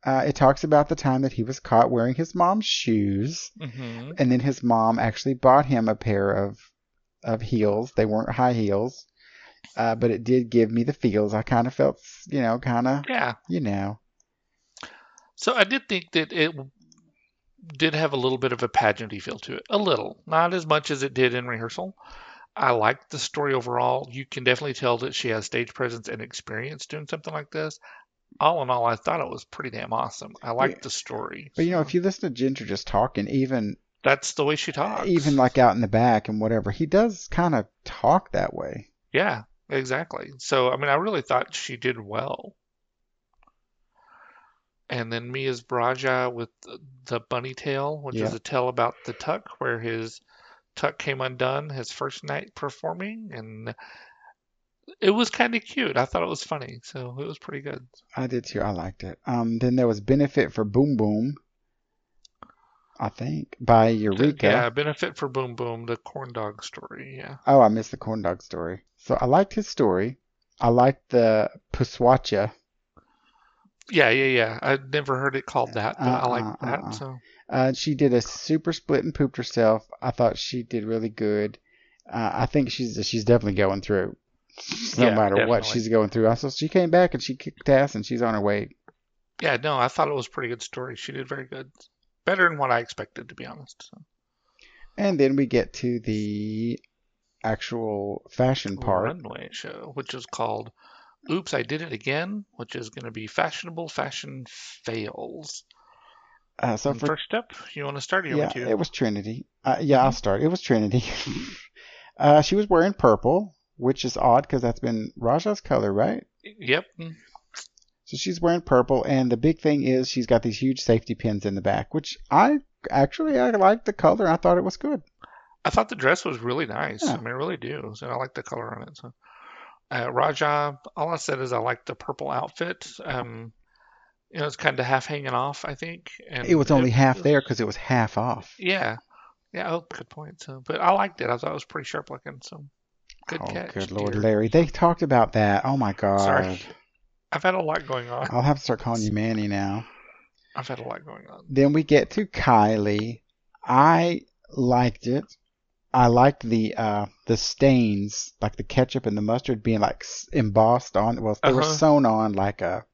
Speaker 2: Uh, it talks about the time that he was caught wearing his mom's shoes,
Speaker 1: hmm
Speaker 2: and then his mom actually bought him a pair of of heels. They weren't high heels, uh, but it did give me the feels. I kind of felt, you know, kind of,
Speaker 1: Yeah.
Speaker 2: you know,
Speaker 1: So I did think that it did have a little bit of a pageanty feel to it. A little. Not as much as it did in rehearsal. I liked the story overall. You can definitely tell that she has stage presence and experience doing something like this. All in all, I thought it was pretty damn awesome. I liked the story.
Speaker 2: but you know, if you listen to Ginger just talking, even
Speaker 1: that's the way she talks.
Speaker 2: even like out in the back and whatever, he does kind of talk that way.
Speaker 1: Yeah, exactly. So, I mean, I really thought she did well. And then Mia's Braja with the- the bunny tail, which
Speaker 2: Yeah.
Speaker 1: is a tale about the tuck, where his tuck came undone his first night performing, and it was kind of cute. I thought it was funny, so it was pretty good.
Speaker 2: I did too. I liked it. Um, then there was Benefit for Boom Boom, I think, by Eureka.
Speaker 1: Yeah, benefit for Boom Boom, the corn dog story. Yeah,
Speaker 2: Oh, I missed the corn dog story. So I liked his story. I liked the Puswacha.
Speaker 1: yeah, yeah, yeah. I'd never heard it called that, but I
Speaker 2: Uh-uh,
Speaker 1: like that.
Speaker 2: uh-uh.
Speaker 1: So
Speaker 2: Uh, she did a super split and pooped herself. I thought she did really good. Uh, I think she's she's definitely going through. No
Speaker 1: Yeah,
Speaker 2: matter what she's going through. Also, she came back and she kicked ass and she's on her way.
Speaker 1: yeah, no, I thought it was a pretty good story. She did very good, better than what I expected, to be honest. So.
Speaker 2: And then we get to the actual fashion part.
Speaker 1: runway show, which is called Oops, I Did It Again, which is going to be fashionable fashion fails.
Speaker 2: Uh, so for
Speaker 1: first up, you want to start?
Speaker 2: Yeah, it was Trinity. Uh, yeah,
Speaker 1: Mm-hmm.
Speaker 2: I'll start. It was Trinity. uh, she was wearing purple, which is odd because that's been Raja's color, right?
Speaker 1: Yep.
Speaker 2: So she's wearing purple, and the big thing is she's got these huge safety pins in the back, which I actually I liked the color. I thought it was good.
Speaker 1: I thought the dress was really nice.
Speaker 2: Yeah.
Speaker 1: I mean, I really do. So I like the color on it. So uh, Raja, all I said is I like the purple outfit. Um, you know, it's kind of half hanging off, I think. And
Speaker 2: It was only half there because it was half off.
Speaker 1: Yeah. Yeah. Oh, good point. So, but I liked it. I thought it was pretty sharp looking. So, good
Speaker 2: oh,
Speaker 1: catch.
Speaker 2: good lord,
Speaker 1: dear.
Speaker 2: Larry! They talked about that. Oh my god!
Speaker 1: Sorry. I've had a lot going on.
Speaker 2: I'll have to start calling you Manny now.
Speaker 1: I've had a lot going on.
Speaker 2: Then we get to Kylie. I liked it. I liked the uh, the stains, like the ketchup and the mustard, being like embossed on. Well, they were
Speaker 1: Uh-huh.
Speaker 2: sewn on like a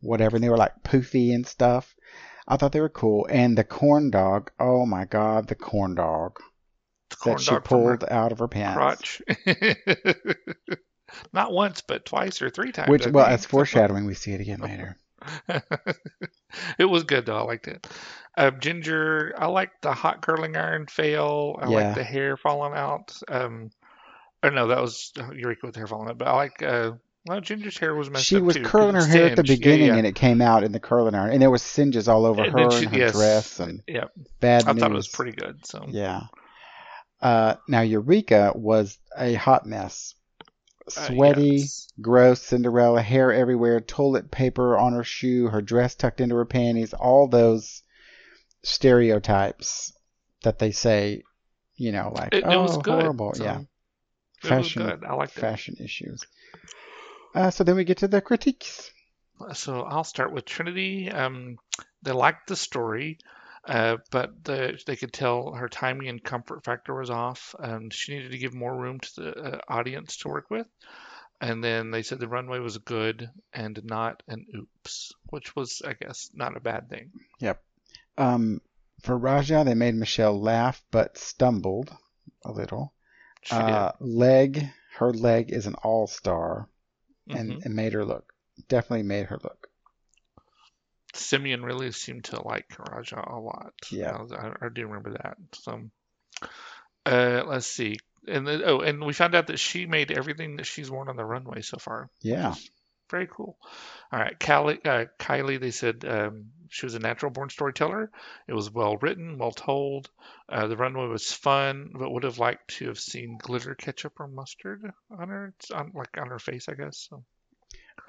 Speaker 2: whatever, and they were like poofy and stuff. I thought they were cool. And the corn dog. Oh my god, the corn dog. That she pulled out of her pants.
Speaker 1: crotch. Not once, but twice or three times.
Speaker 2: Which,
Speaker 1: I
Speaker 2: well,
Speaker 1: think.
Speaker 2: as foreshadowing, we see it again later.
Speaker 1: it was good though. I liked it. Uh, Ginger, I like the hot curling iron fail. I
Speaker 2: Yeah.
Speaker 1: like the hair falling out. Um, or no, that was Eureka with the hair falling out. But I like. Uh, well, Ginger's hair was messed
Speaker 2: She
Speaker 1: up She
Speaker 2: was
Speaker 1: too,
Speaker 2: curling her hair at the
Speaker 1: singed. Yeah,
Speaker 2: beginning,
Speaker 1: yeah.
Speaker 2: and it came out in the curling iron, and there was singes all over
Speaker 1: And
Speaker 2: her
Speaker 1: she-
Speaker 2: and her
Speaker 1: yes.
Speaker 2: dress, and
Speaker 1: Yeah,
Speaker 2: bad
Speaker 1: I
Speaker 2: news.
Speaker 1: thought it was pretty good. So
Speaker 2: Yeah. Uh, now Eureka was a hot mess.
Speaker 1: Uh,
Speaker 2: Sweaty,
Speaker 1: yes.
Speaker 2: gross Cinderella, hair everywhere, toilet paper on her shoe, her dress tucked into her panties, all those stereotypes that they say, you know, like,
Speaker 1: It,
Speaker 2: oh,
Speaker 1: it was good.
Speaker 2: horrible.
Speaker 1: so
Speaker 2: yeah.
Speaker 1: It
Speaker 2: Fashion,
Speaker 1: was good. I liked it.
Speaker 2: fashion issues. Uh, so then we get to the critiques.
Speaker 1: So I'll start with Trinity. Um, they liked the story, uh, but the, they could tell her timing and comfort factor was off. Um, she needed to give more room to the uh, audience to work with. And then they said the runway was good and not an oops, which was, I guess, not a bad thing. Yep.
Speaker 2: Um, for Raja, they made Michelle laugh, but stumbled a little.
Speaker 1: She
Speaker 2: Uh, leg, her leg is an all star,
Speaker 1: did.
Speaker 2: and
Speaker 1: Mhm.
Speaker 2: it made her look. Definitely made her look.
Speaker 1: Simien really seemed to like Raja a lot.
Speaker 2: Yeah.
Speaker 1: I, I, do remember that. So, uh, let's see. And then, oh, and we found out that she made everything that she's worn on the runway so far.
Speaker 2: Yeah.
Speaker 1: Very cool. All right, Kylie. Uh, Kylie. They said um, she was a natural-born storyteller. It was well written, well told. Uh, the runway was fun, but would have liked to have seen glitter ketchup or mustard on her, on, like on her face, I guess. So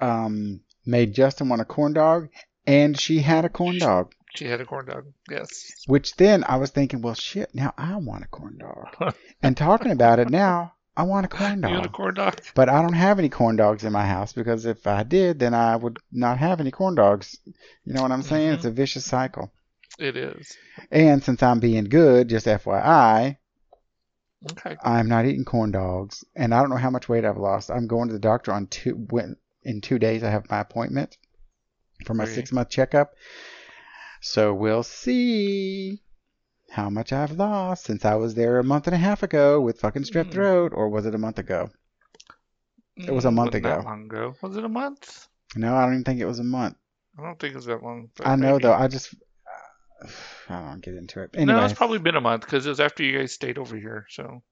Speaker 2: Um, made Justin want a corn dog, and she had a corn dog.
Speaker 1: she had a corn dog. Yes.
Speaker 2: Which then I was thinking, well, shit, now I want a corn dog. and talking about it now, I want a corn
Speaker 1: You had a
Speaker 2: dog.
Speaker 1: corn dog.
Speaker 2: But I don't have any corn dogs in my house because if I did, then I would not have any corn dogs. You know what I'm saying?
Speaker 1: Mhm.
Speaker 2: It's a vicious cycle.
Speaker 1: It is.
Speaker 2: And since I'm being good, just FYI,
Speaker 1: Okay.
Speaker 2: I'm not eating corn dogs, and I don't know how much weight I've lost. I'm going to the doctor on two when, in two days. I have my appointment for my
Speaker 1: Okay.
Speaker 2: six month checkup, so we'll see how much I've lost since I was there a month and a half ago with fucking strep
Speaker 1: Mm.
Speaker 2: throat, or was it a month ago? It was a
Speaker 1: Mm,
Speaker 2: month ago.
Speaker 1: long ago. Was it a month?
Speaker 2: No, I don't even think it was a month.
Speaker 1: I don't think it was that long.
Speaker 2: I know
Speaker 1: maybe.
Speaker 2: though. I just I don't get into it.
Speaker 1: No,
Speaker 2: Anyway,
Speaker 1: it's probably been a month because it was after you guys stayed over here. So,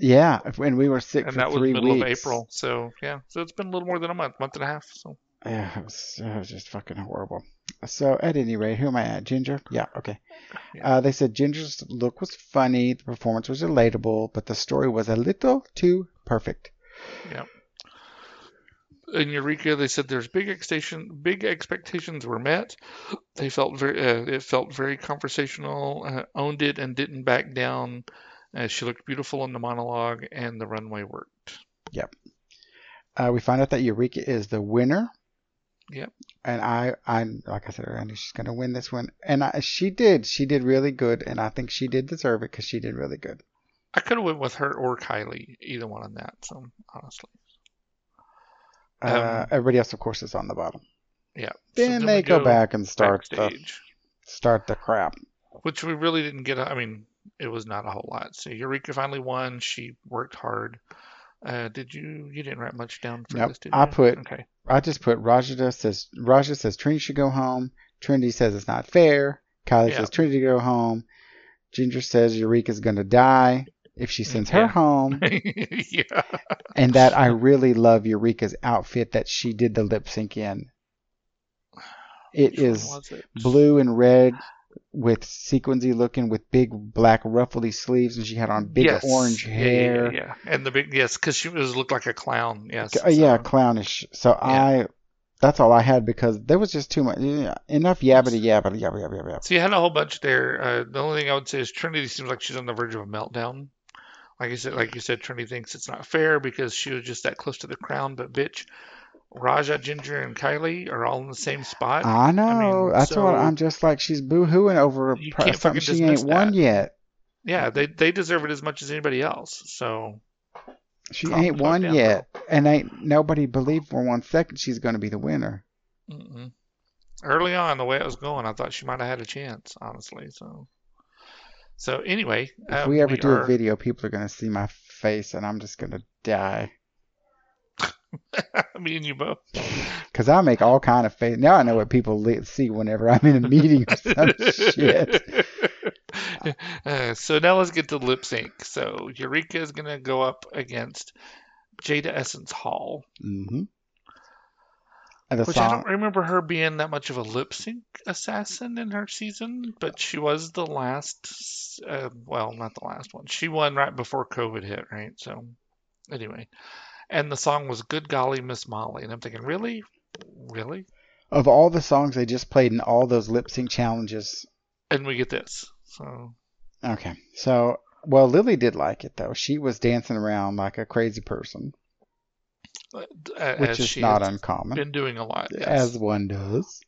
Speaker 2: yeah. When we were sick
Speaker 1: and
Speaker 2: for
Speaker 1: that was
Speaker 2: three
Speaker 1: middle
Speaker 2: weeks.
Speaker 1: of April. So yeah, so it's been a little more than a month, month and a half. So
Speaker 2: Yeah, it was, it was just fucking horrible. So, at any rate, who am I at? Ginger? Yeah, okay.
Speaker 1: Yeah.
Speaker 2: Uh, they said Ginger's look was funny, the performance was relatable, but the story was a little too perfect. Yeah.
Speaker 1: In Eureka, they said there's big expectation, big expectations were met. They felt very, uh, it felt very conversational, uh, owned it and didn't back down. Uh, she looked beautiful in the monologue, and the runway worked. Yep.
Speaker 2: Uh, we find out that Eureka is the winner.
Speaker 1: Yep.
Speaker 2: And I, I, like I said, I knew she's going to win this one. And I, she did. She did really good. And I think she did deserve it because she did really good.
Speaker 1: I could have went with her or Kylie, either one on that. So honestly,
Speaker 2: Uh,
Speaker 1: Um,
Speaker 2: everybody else, of course, is on the bottom.
Speaker 1: yeah.
Speaker 2: Then,
Speaker 1: so
Speaker 2: they
Speaker 1: we
Speaker 2: go, back and start the, start the crap.
Speaker 1: which we really didn't get. I mean, it was not a whole lot. So Eureka finally won. She worked hard. Uh, did you? You didn't write much down for
Speaker 2: Nope.
Speaker 1: this, did
Speaker 2: I put-
Speaker 1: Okay.
Speaker 2: I just put Rajada says Raja says Trinity should go home. Trinity says it's not fair. Kylie
Speaker 1: Yeah.
Speaker 2: says Trinity go home. Ginger says Eureka's gonna die if she sends her home.
Speaker 1: yeah.
Speaker 2: and that I really love Eureka's outfit that she did the lip sync in. It
Speaker 1: Which
Speaker 2: is
Speaker 1: it?
Speaker 2: blue and red with sequensy looking with big black ruffly sleeves and she had on big
Speaker 1: Yes.
Speaker 2: orange
Speaker 1: Yeah, yeah,
Speaker 2: hair.
Speaker 1: Yeah, yeah, and the big yes, because she was looked like a clown. Yes.
Speaker 2: Uh, yeah, clownish. So I that's all I had because there was just too much yeah, enough yabbity yabba yabba yabba yabba. yabba.
Speaker 1: So you had a whole bunch there. Uh, the only thing I would say is Trinity seems like she's on the verge of a meltdown. Like you said, like you said, Trinity thinks it's not fair because she was just that close to the crown. But bitch, Raja, Ginger, and Kylie are all in the same spot.
Speaker 2: I know.
Speaker 1: mean,
Speaker 2: that's
Speaker 1: so-
Speaker 2: what I'm just like she's boo-hooing over something she ain't
Speaker 1: dismiss
Speaker 2: won yet.
Speaker 1: yeah, they they deserve it as much as anybody else. So
Speaker 2: She
Speaker 1: Calm
Speaker 2: ain't won
Speaker 1: down,
Speaker 2: yet, and ain't nobody believed for one second she's going to be the winner.
Speaker 1: mm-mm. early on, the way it was going, I thought she might have had a chance, honestly. So So anyway,
Speaker 2: If
Speaker 1: um,
Speaker 2: we ever do
Speaker 1: are-
Speaker 2: a video, people are gonna see my face, and I'm just gonna die.
Speaker 1: me and you both.
Speaker 2: Cause I make all kind of face. Now I know what people see whenever I'm in a meeting or some shit.
Speaker 1: Uh, so now let's get to lip sync. So Eureka is gonna go up against Jada Essence Hall,
Speaker 2: hmm the
Speaker 1: which I don't remember her being that much of a lip sync assassin in her season, but she was the last. Uh, well, not the last one. She won right before COVID hit, right? So anyway, and the song was "Good Golly Miss Molly," and I'm thinking, really, really,
Speaker 2: of all the songs they just played in all those lip sync challenges.
Speaker 1: and we get this. So
Speaker 2: Okay, so well, Lily did like it though. She was dancing around like a crazy person,
Speaker 1: uh,
Speaker 2: which is not uncommon.
Speaker 1: been doing a lot. Yes.
Speaker 2: as one does.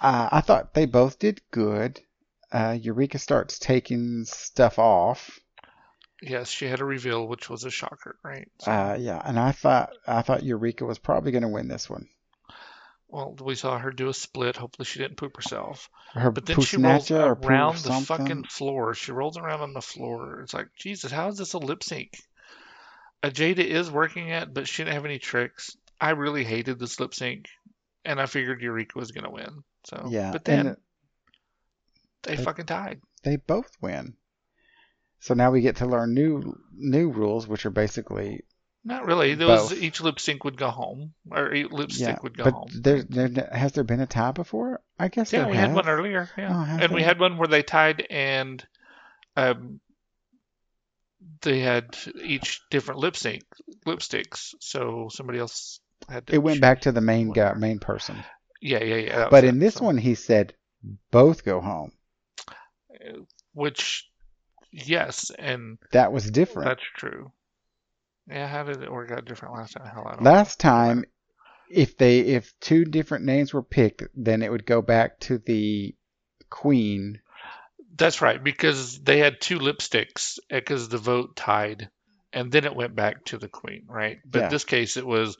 Speaker 2: Uh, I thought they both did good. Uh, Eureka starts taking stuff off.
Speaker 1: Yes, she had a reveal, which was a shocker, right? So,
Speaker 2: Uh, yeah, and I thought I thought Eureka was probably going to win this one.
Speaker 1: well, we saw her do a split. Hopefully, she didn't poop herself.
Speaker 2: Her
Speaker 1: But then she rolls
Speaker 2: Pusnacha or Poo
Speaker 1: around the fucking floor. She rolls around on the floor. It's like, Jesus, how is this a lip sync? Jada is working it, but she didn't have any tricks. I really hated this lip sync, and I figured Eureka was gonna win. So,
Speaker 2: Yeah,
Speaker 1: but then
Speaker 2: and
Speaker 1: they
Speaker 2: they-
Speaker 1: fucking tied.
Speaker 2: they both win. So now we get to learn new new rules, which are basically
Speaker 1: Not really. There was
Speaker 2: Both.
Speaker 1: each lip sync would go home, or each lipstick
Speaker 2: yeah.
Speaker 1: would go
Speaker 2: But
Speaker 1: home.
Speaker 2: there, there has there been a tie before? I guess
Speaker 1: Yeah, we had one earlier. Yeah,
Speaker 2: Oh,
Speaker 1: and we had one where they tied and um, they had each different lip sync lipsticks. So somebody else had to.
Speaker 2: It went back to the main guy, main person.
Speaker 1: Yeah, yeah, yeah.
Speaker 2: But in
Speaker 1: it,
Speaker 2: this
Speaker 1: so-
Speaker 2: one, he said both go home.
Speaker 1: which yes, and
Speaker 2: That was different.
Speaker 1: that's true. Yeah, how did it work out different last time? Hell, I don't
Speaker 2: Last time, if they if two different names were picked, then it would go back to the queen.
Speaker 1: That's right, because they had two lipsticks because the vote tied, and then it went back to the queen, right? But
Speaker 2: Yeah.
Speaker 1: in this case, it was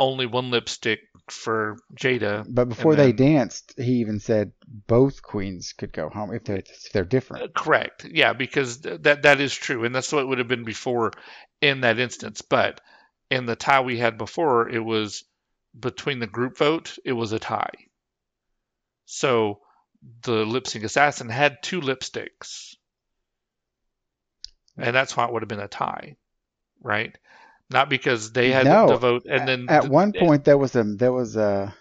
Speaker 1: only one lipstick for Jada.
Speaker 2: But before they
Speaker 1: then-
Speaker 2: danced, he even said both queens could go home if they're if they're
Speaker 1: Uh,
Speaker 2: different.
Speaker 1: correct, yeah, because th- that that is true, and that's what it would have been before in that instance. But in the tie we had before, it was between the group vote, it was a tie. So the lip sync assassin had two lipsticks, and that's why it would have been a tie, right? Not because they had
Speaker 2: No,
Speaker 1: the vote, and then
Speaker 2: At
Speaker 1: th-
Speaker 2: one point, there was a there was a.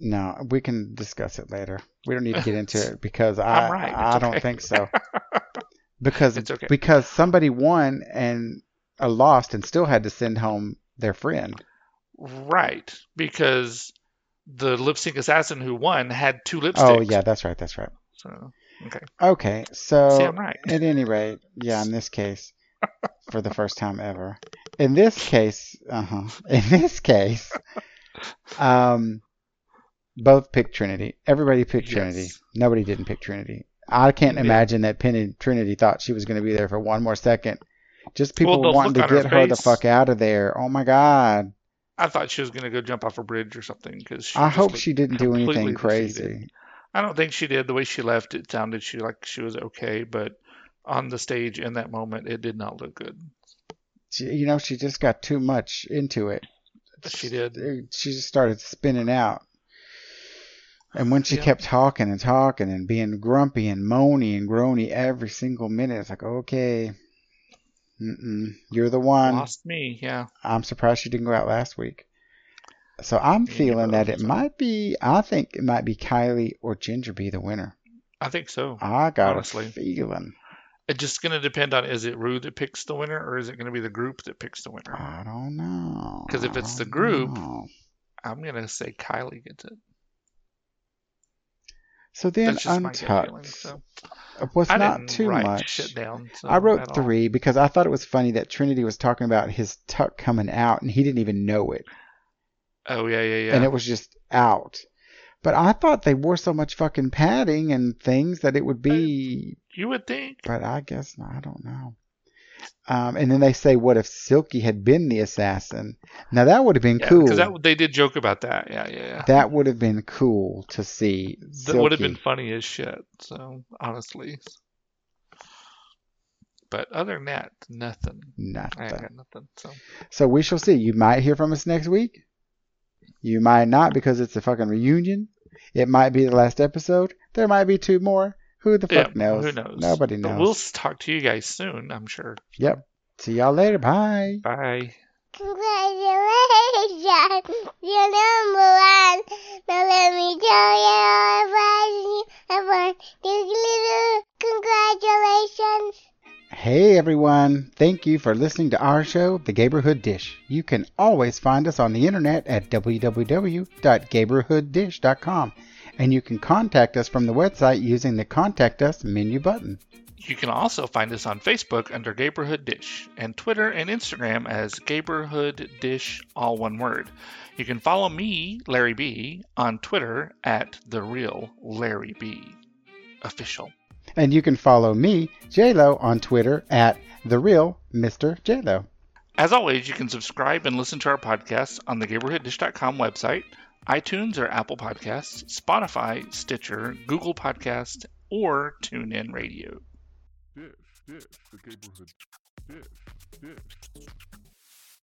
Speaker 2: No, we can discuss it later. We don't need to get into it because I
Speaker 1: right,
Speaker 2: I
Speaker 1: it's
Speaker 2: don't think so. Because
Speaker 1: okay.
Speaker 2: because somebody won and uh, lost and still had to send home their friend.
Speaker 1: right because the lip sync assassin who won had two lipsticks.
Speaker 2: Oh yeah, that's right, that's right.
Speaker 1: So okay,
Speaker 2: Okay, so
Speaker 1: see, right.
Speaker 2: at any rate, yeah, in this case, for the first time ever, in this case, uh huh, in this case, um, both picked Trinity. Everybody picked Trinity. Nobody didn't pick Trinity. I can't
Speaker 1: Yeah.
Speaker 2: imagine that Penn and Trinity thought she was going to be there for one more second. Just people
Speaker 1: the
Speaker 2: wanting to
Speaker 1: on her
Speaker 2: get her the fuck out of there. Oh my god!
Speaker 1: I thought she was going to go jump off a bridge or something because
Speaker 2: I hope she didn't do anything crazy.
Speaker 1: defeated. I don't think she did. The way she left, it sounded she like she was okay, but on the stage in that moment, it did not look good.
Speaker 2: She, you know, she just got too much into it.
Speaker 1: She did.
Speaker 2: She just started spinning out. And when she
Speaker 1: Yeah.
Speaker 2: kept talking and talking and being grumpy and moany and groany every single minute, it's like, okay, mm-mm, you're the one.
Speaker 1: Lost me, yeah.
Speaker 2: I'm surprised she didn't go out last week. So I'm
Speaker 1: Me
Speaker 2: feeling that it
Speaker 1: so-
Speaker 2: might be, I think it might be Kylie or Ginger be the winner.
Speaker 1: I think so.
Speaker 2: I got
Speaker 1: Honestly.
Speaker 2: a feeling.
Speaker 1: It's just going to depend on is it Ru that picks the winner or is it going to be the group that picks the winner?
Speaker 2: I don't know.
Speaker 1: Because if it's the group,
Speaker 2: know.
Speaker 1: I'm going to say Kylie gets it.
Speaker 2: So then
Speaker 1: That's just my gut feeling. So
Speaker 2: was
Speaker 1: I
Speaker 2: not too much.
Speaker 1: shit down. So,
Speaker 2: I wrote
Speaker 1: all.
Speaker 2: three because I thought it was funny that Trinity was talking about his tuck coming out and he didn't even know it.
Speaker 1: Oh yeah, yeah, yeah.
Speaker 2: And it was just out. But I thought they wore so much fucking padding and things that it would be.
Speaker 1: You would think.
Speaker 2: But I guess not, I don't know. Um, and then they say, "What if Silky had been the assassin?" Now that would have been
Speaker 1: Yeah,
Speaker 2: cool.
Speaker 1: because that they did joke about that. Yeah, yeah, yeah.
Speaker 2: That would have been cool to see.
Speaker 1: That would have been funny as shit. So honestly, but other than that, nothing.
Speaker 2: Nothing.
Speaker 1: got nothing. So
Speaker 2: So we shall see. You might hear from us next week. You might not because it's a fucking reunion. It might be the last episode. There might be two more. Who the
Speaker 1: yeah,
Speaker 2: fuck knows?
Speaker 1: who knows?
Speaker 2: Nobody
Speaker 1: But
Speaker 2: knows.
Speaker 1: we'll talk to you guys soon. I'm sure.
Speaker 2: Yep. See y'all later. Bye.
Speaker 1: Bye.
Speaker 3: Congratulations, you're number one. Now let me tell you, everybody, everyone, congratulations.
Speaker 2: Hey everyone. Thank you for listening to our show, The Gayborhood Dish. You can always find us on the internet at www.gayborhooddish.com. And you can contact us from the website using the Contact Us menu button.
Speaker 1: You can also find us on Facebook under Gayborhood Dish and Twitter and Instagram as Gayborhood Dish, all one word. You can follow me, Larry B, on Twitter at the real Larry B. Official.
Speaker 2: And you can follow me, JLo, on Twitter at the real Mr. JLo.
Speaker 1: As always, you can subscribe and listen to our podcasts on the GayborhoodDish.com website, iTunes or Apple Podcasts, Spotify, Stitcher, Google Podcasts, or TuneIn Radio.
Speaker 4: Dish, dish.